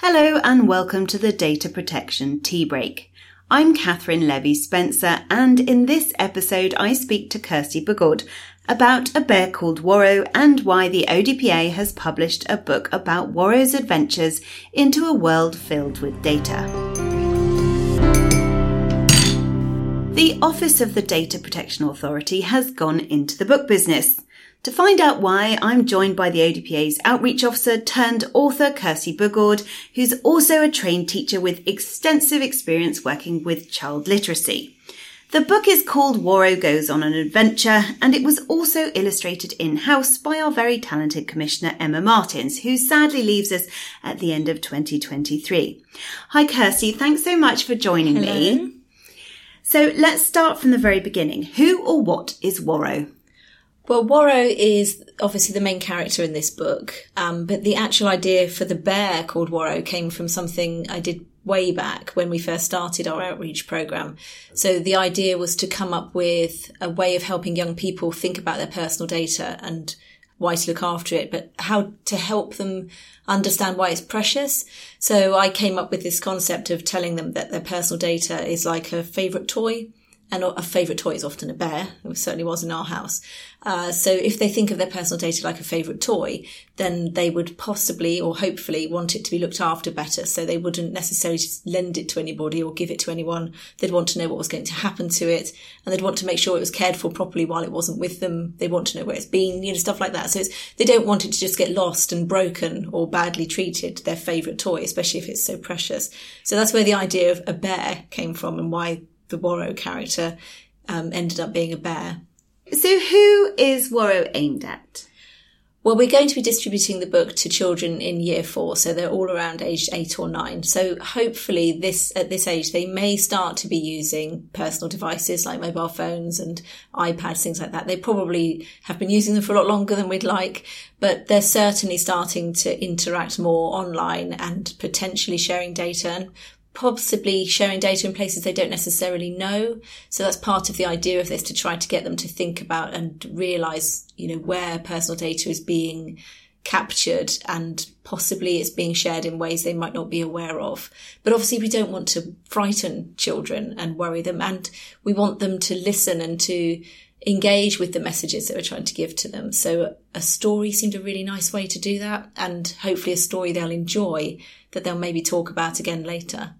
Hello and welcome to the Data Protection Tea Break. I'm Katherine Levy Spencer, and in this episode, I speak to Kirsty Bougourd about a bear called Warro and why the ODPA has published a book about Warro's adventures into a world filled with data. The Office of the Data Protection Authority has gone into the book business. To find out why, I'm joined by the ODPA's outreach officer turned author Kirsty Bougourd, who's also a trained teacher with extensive experience working with child literacy. The book is called Warro Goes on an Adventure, and it was also illustrated in-house by our very talented Commissioner Emma Martins, who sadly leaves us at the end of 2023. Hi Kirsty, thanks so much for joining Hello. me. So let's start from the very beginning. Who or what is Warro? Well, Warro is obviously the main character in this book, um, but the actual idea for the bear called Warro came from something I did way back when we first started our outreach program. So the idea was to come up with a way of helping young people think about their personal data and why to look after it, but how to help them understand why it's precious. So I came up with this concept of telling them that their personal data is like a favorite toy and a favourite toy is often a bear. It certainly was in our house. Uh, so if they think of their personal data like a favourite toy, then they would possibly or hopefully want it to be looked after better. So they wouldn't necessarily just lend it to anybody or give it to anyone. They'd want to know what was going to happen to it, and they'd want to make sure it was cared for properly while it wasn't with them. They want to know where it's been, you know, stuff like that. So they don't want it to just get lost and broken or badly treated. Their favourite toy, especially if it's so precious. So that's where the idea of a bear came from and why the Warro character um, ended up being a bear. So who is Warro aimed at? Well, we're going to be distributing the book to children in year four, so they're all around age eight or nine. So hopefully this, at this age, they may start to be using personal devices like mobile phones and iPads, things like that. They probably have been using them for a lot longer than we'd like, but they're certainly starting to interact more online and potentially sharing data and possibly sharing data in places they don't necessarily know. So that's part of the idea of this to try to get them to think about and realize, you know, where personal data is being captured and possibly it's being shared in ways they might not be aware of. But obviously we don't want to frighten children and worry them and we want them to listen and to engage with the messages that we're trying to give to them. So a story seemed a really nice way to do that and hopefully a story they'll enjoy that they'll maybe talk about again later.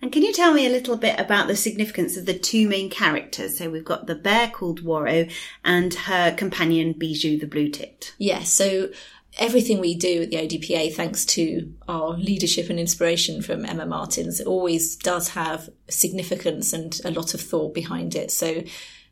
And can you tell me a little bit about the significance of the two main characters? So we've got the bear called Warro and her companion Bijou the blue tit. Yes. so everything we do at the ODPA, thanks to our leadership and inspiration from Emma Martins, always does have significance and a lot of thought behind it. So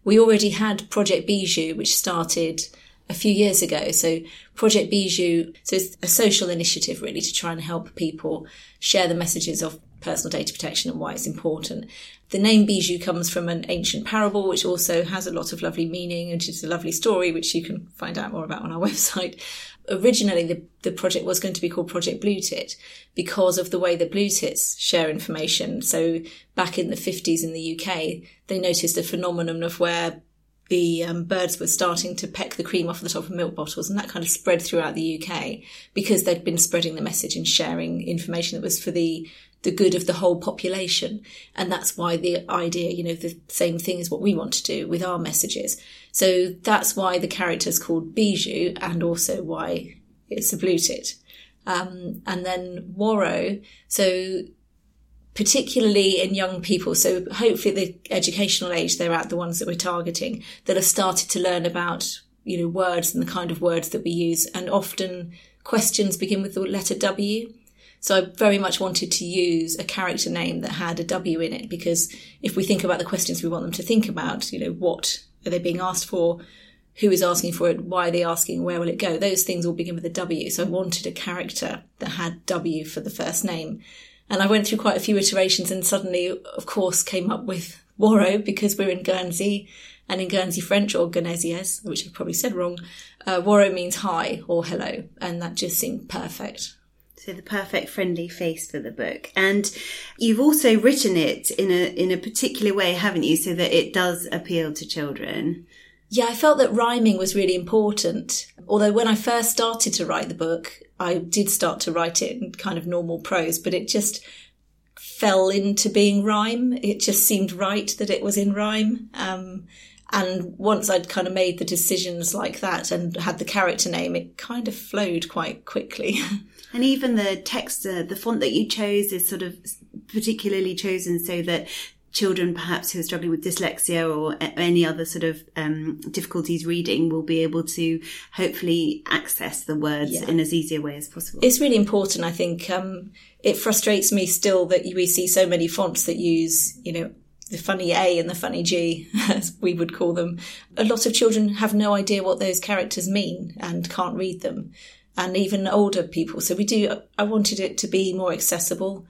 we already had Project Bijou, which started a few years ago. So Project Bijou, so it's a social initiative really to try and help people share the messages of personal data protection and why it's important. The name Bijou comes from an ancient parable, which also has a lot of lovely meaning and it's a lovely story, which you can find out more about on our website. Originally, the, the project was going to be called Project Blue Tit because of the way that blue tits share information. So back in the 50s in the UK, they noticed a phenomenon of where the um, birds were starting to peck the cream off the top of milk bottles, and that kind of spread throughout the UK because they'd been spreading the message and sharing information that was for the the good of the whole population. And that's why the idea, you know, the same thing is what we want to do with our messages. So that's why the character is called Bijou and also why it's a blue tit. Um, and then Warro. So particularly in young people. So hopefully the educational age, they're at the ones that we're targeting that have started to learn about, you know, words and the kind of words that we use. And often questions begin with the letter W. So I very much wanted to use a character name that had a W in it because if we think about the questions we want them to think about, you know, what are they being asked for? Who is asking for it? Why are they asking? Where will it go? Those things all begin with a W. So I wanted a character that had W for the first name. And I went through quite a few iterations and suddenly, of course, came up with Warro because we're in Guernsey and in Guernsey French or Guernesiais, which I've probably said wrong, uh, Warro means hi or hello. And that just seemed perfect. So the perfect friendly face for the book. And you've also written it in a, in a particular way, haven't you? So that it does appeal to children. Yeah, I felt that rhyming was really important. Although when I first started to write the book, I did start to write it in kind of normal prose, but it just fell into being rhyme. It just seemed right that it was in rhyme. Um, and once I'd kind of made the decisions like that and had the character name, it kind of flowed quite quickly. and even the text, uh, the font that you chose is sort of particularly chosen so that children perhaps who are struggling with dyslexia or any other sort of um, difficulties reading will be able to hopefully access the words yeah. in as easy a way as possible. It's really important, I think. Um, it frustrates me still that we see so many fonts that use, you know, the funny A and the funny G, as we would call them. A lot of children have no idea what those characters mean and can't read them. And even older people. So we do, I wanted it to be more accessible.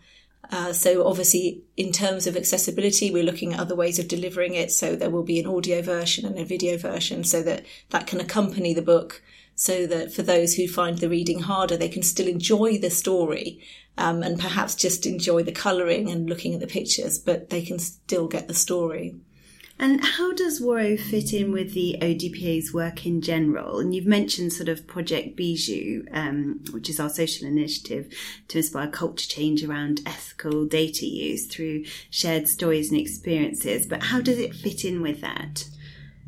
Uh, so obviously, in terms of accessibility, we're looking at other ways of delivering it. So there will be an audio version and a video version, so that that can accompany the book. So that for those who find the reading harder, they can still enjoy the story um, and perhaps just enjoy the colouring and looking at the pictures, but they can still get the story. And how does Warro fit in with the ODPA's work in general? And you've mentioned sort of Project Bijou, um, which is our social initiative to inspire culture change around ethical data use through shared stories and experiences. But how does it fit in with that?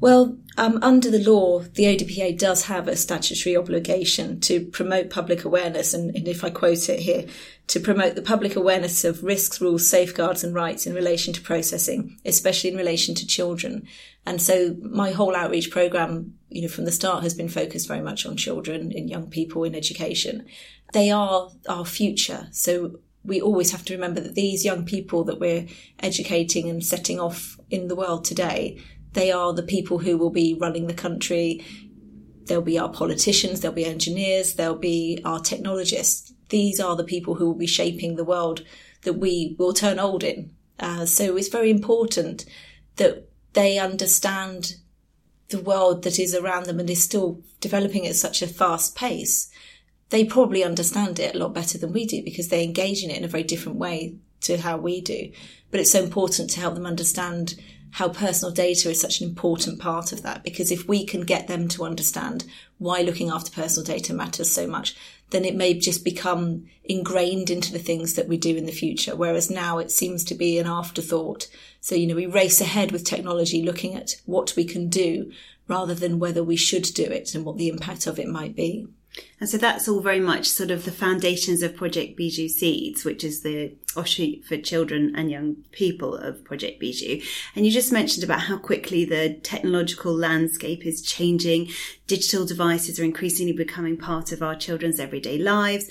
Well, um, under the law, the ODPA does have a statutory obligation to promote public awareness, and, and, if I quote it here, to promote the public awareness of risks, rules, safeguards, and rights in relation to processing, especially in relation to children. And so, my whole outreach program, you know, from the start, has been focused very much on children, and young people, in education. They are our future, so we always have to remember that these young people that we're educating and setting off in the world today they are the people who will be running the country. There'll be our politicians, there'll be engineers, there'll be our technologists. These are the people who will be shaping the world that we will turn old in. Uh, so it's very important that they understand the world that is around them and is still developing at such a fast pace. They probably understand it a lot better than we do because they engage in it in a very different way to how we do. But it's so important to help them understand how personal data is such an important part of that. Because if we can get them to understand why looking after personal data matters so much, then it may just become ingrained into the things that we do in the future. Whereas now it seems to be an afterthought. So, you know, we race ahead with technology looking at what we can do rather than whether we should do it and what the impact of it might be. And so that's all very much sort of the foundations of Project Bijou Seeds, which is the offshoot for children and young people of Project Bijou. And you just mentioned about how quickly the technological landscape is changing. Digital devices are increasingly becoming part of our children's everyday lives.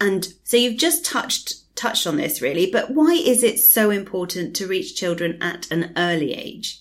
And so you've just touched touched on this really, but why is it so important to reach children at an early age?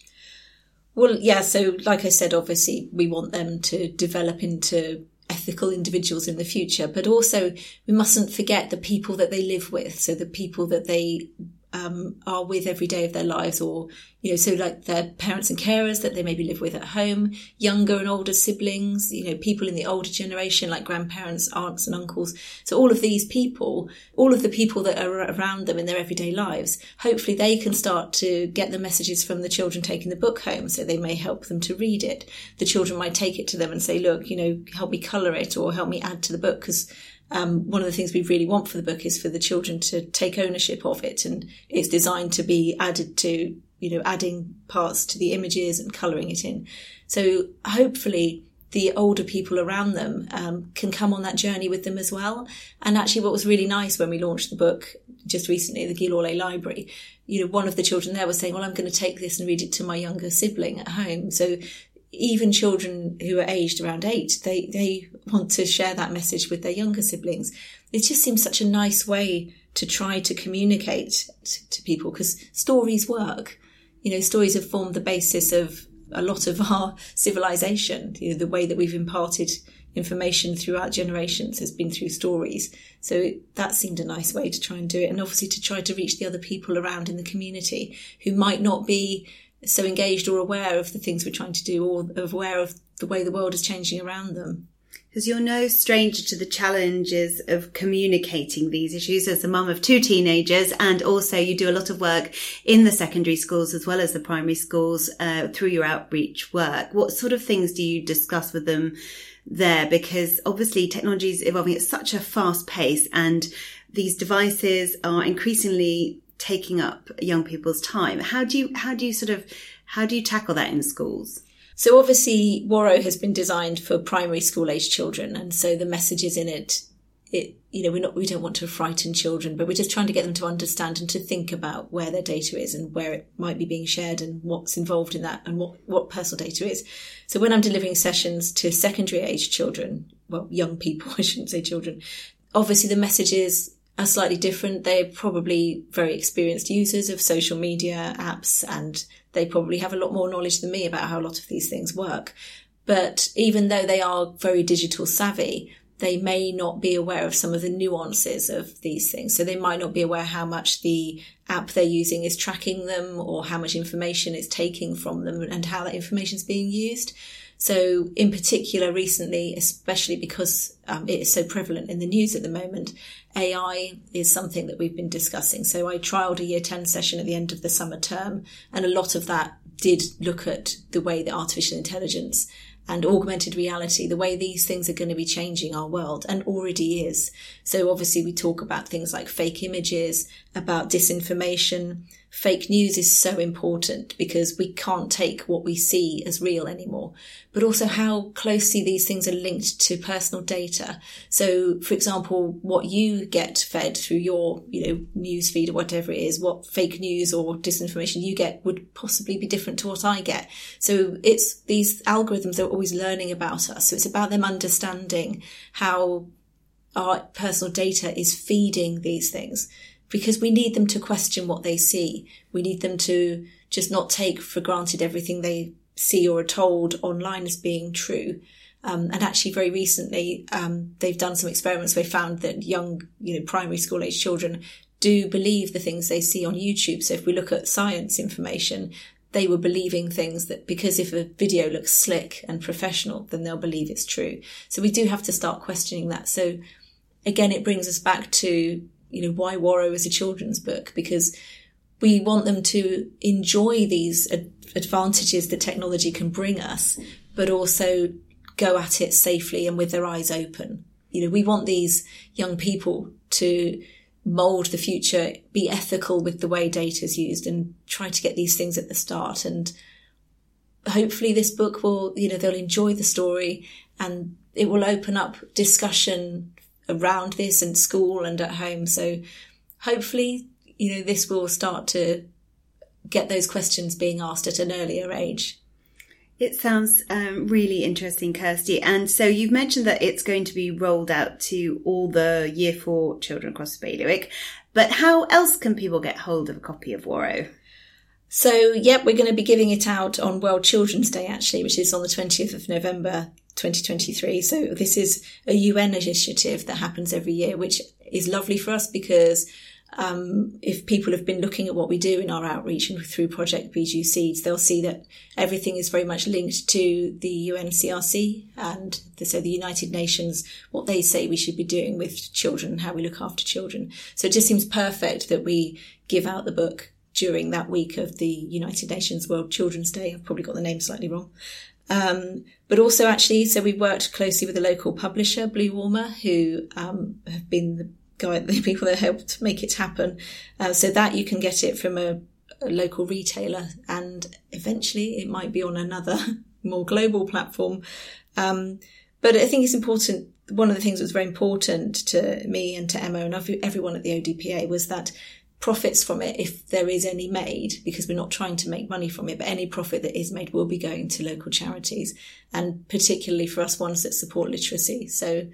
Well, yeah, so like I said, obviously we want them to develop into ethical individuals in the future, but also we mustn't forget the people that they live with. So the people that they um, are with every day of their lives, or you know, so like their parents and carers that they maybe live with at home, younger and older siblings, you know, people in the older generation like grandparents, aunts and uncles. So all of these people, all of the people that are around them in their everyday lives, hopefully they can start to get the messages from the children taking the book home, so they may help them to read it. The children might take it to them and say, "Look, you know, help me colour it or help me add to the book," because um, one of the things we really want for the book is for the children to take ownership of it, and it's designed to be added to, you know, adding parts to the images and colouring it in. So hopefully, the older people around them um, can come on that journey with them as well. And actually, what was really nice when we launched the book just recently, the Gil Library, you know, one of the children there was saying, "Well, I'm going to take this and read it to my younger sibling at home." So even children who are aged around eight, they, they want to share that message with their younger siblings. It just seems such a nice way to try to communicate to, people because stories work. You know, stories have formed the basis of a lot of our civilization. You know, the way that we've imparted information throughout generations has been through stories. So that seemed a nice way to try and do it. And obviously to try to reach the other people around in the community who might not be so engaged or aware of the things we're trying to do or aware of the way the world is changing around them. because you're no stranger to the challenges of communicating these issues as a mum of two teenagers. And also you do a lot of work in the secondary schools as well as the primary schools uh, through your outreach work. What sort of things do you discuss with them there? Because obviously technology is evolving at such a fast pace and these devices are increasingly taking up young people's time. How do you, how do you sort of, how do you tackle that in schools? So obviously, Warro has been designed for primary school age children, and so the messages in it, it you know, we're not we don't want to frighten children, but we're just trying to get them to understand and to think about where their data is and where it might be being shared and what's involved in that and what what personal data is. So when I'm delivering sessions to secondary age children, well, young people, I shouldn't say children, obviously the messages are slightly different. They're probably very experienced users of social media apps and they probably have a lot more knowledge than me about how a lot of these things work. But even though they are very digital savvy, they may not be aware of some of the nuances of these things. So they might not be aware how much the app they're using is tracking them or how much information it's taking from them and how that information is being used. So, in particular, recently, especially because um, it is so prevalent in the news at the moment, AI is something that we've been discussing. So, I trialed a year 10 session at the end of the summer term, and a lot of that did look at the way that artificial intelligence and augmented reality, the way these things are going to be changing our world and already is. So obviously we talk about things like fake images, about disinformation, fake news is so important because we can't take what we see as real anymore, but also how closely these things are linked to personal data. So, for example, what you get fed through your, you know, news feed or whatever it is, what fake news or disinformation you get would possibly be different to what I get. So it's these algorithms are always learning about us. So it's about them understanding how our personal data is feeding these things because we need them to question what they see. We need them to just not take for granted everything they see or are told online as being true. Um, and actually, very recently, um, they've done some experiments. Where they found that young, you know, primary school age children do believe the things they see on YouTube. So if we look at science information, they were believing things that because if a video looks slick and professional, then they'll believe it's true. So we do have to start questioning that. So again, it brings us back to you know, why Warro is a children's book because we want them to enjoy these ad- advantages that technology can bring us, but also go at it safely and with their eyes open. You know, we want these young people to mold the future, be ethical with the way data is used and try to get these things at the start. And hopefully this book will, you know, they'll enjoy the story and it will open up discussion around this in school and at home. So hopefully, you know, this will start to get those questions being asked at an earlier age. It sounds um, really interesting, Kirsty. And so you've mentioned that it's going to be rolled out to all the year four children across the bailiwick. But how else can people get hold of a copy of Warro? So, yep, we're going to be giving it out on World Children's Day, actually, which is on the 20th of November 2023. So this is a UN initiative that happens every year, which is lovely for us because um, if people have been looking at what we do in our outreach and through Project Bijou Seeds, they'll see that everything is very much linked to the UNCRC and the, so the United Nations, what they say we should be doing with children, how we look after children. So it just seems perfect that we give out the book during that week of the United Nations World Children's Day. I've probably got the name slightly wrong. Um, but also actually, so we worked closely with a local publisher, Blue Ormer, who um, have been the guy, the people that helped make it happen. Uh, so that you can get it from a, a, local retailer, and eventually it might be on another more global platform. Um, but I think it's important. One of the things that was very important to me and to Emma and everyone at the ODPA was that profits from it, if there is any made, because we're not trying to make money from it, but any profit that is made will be going to local charities and particularly for us ones that support literacy. So,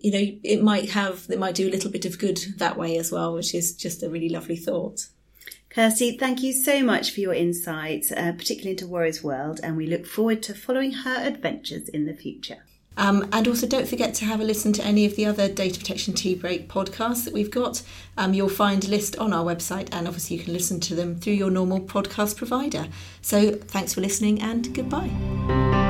you know, it might have, it might do a little bit of good that way as well, which is just a really lovely thought. Kirsty, thank you so much for your insights, uh, particularly into Warro's world, and we look forward to following her adventures in the future. Um, and also, don't forget to have a listen to any of the other Data Protection Tea Break podcasts that we've got. Um, you'll find a list on our website, and obviously, you can listen to them through your normal podcast provider. So, thanks for listening, and goodbye.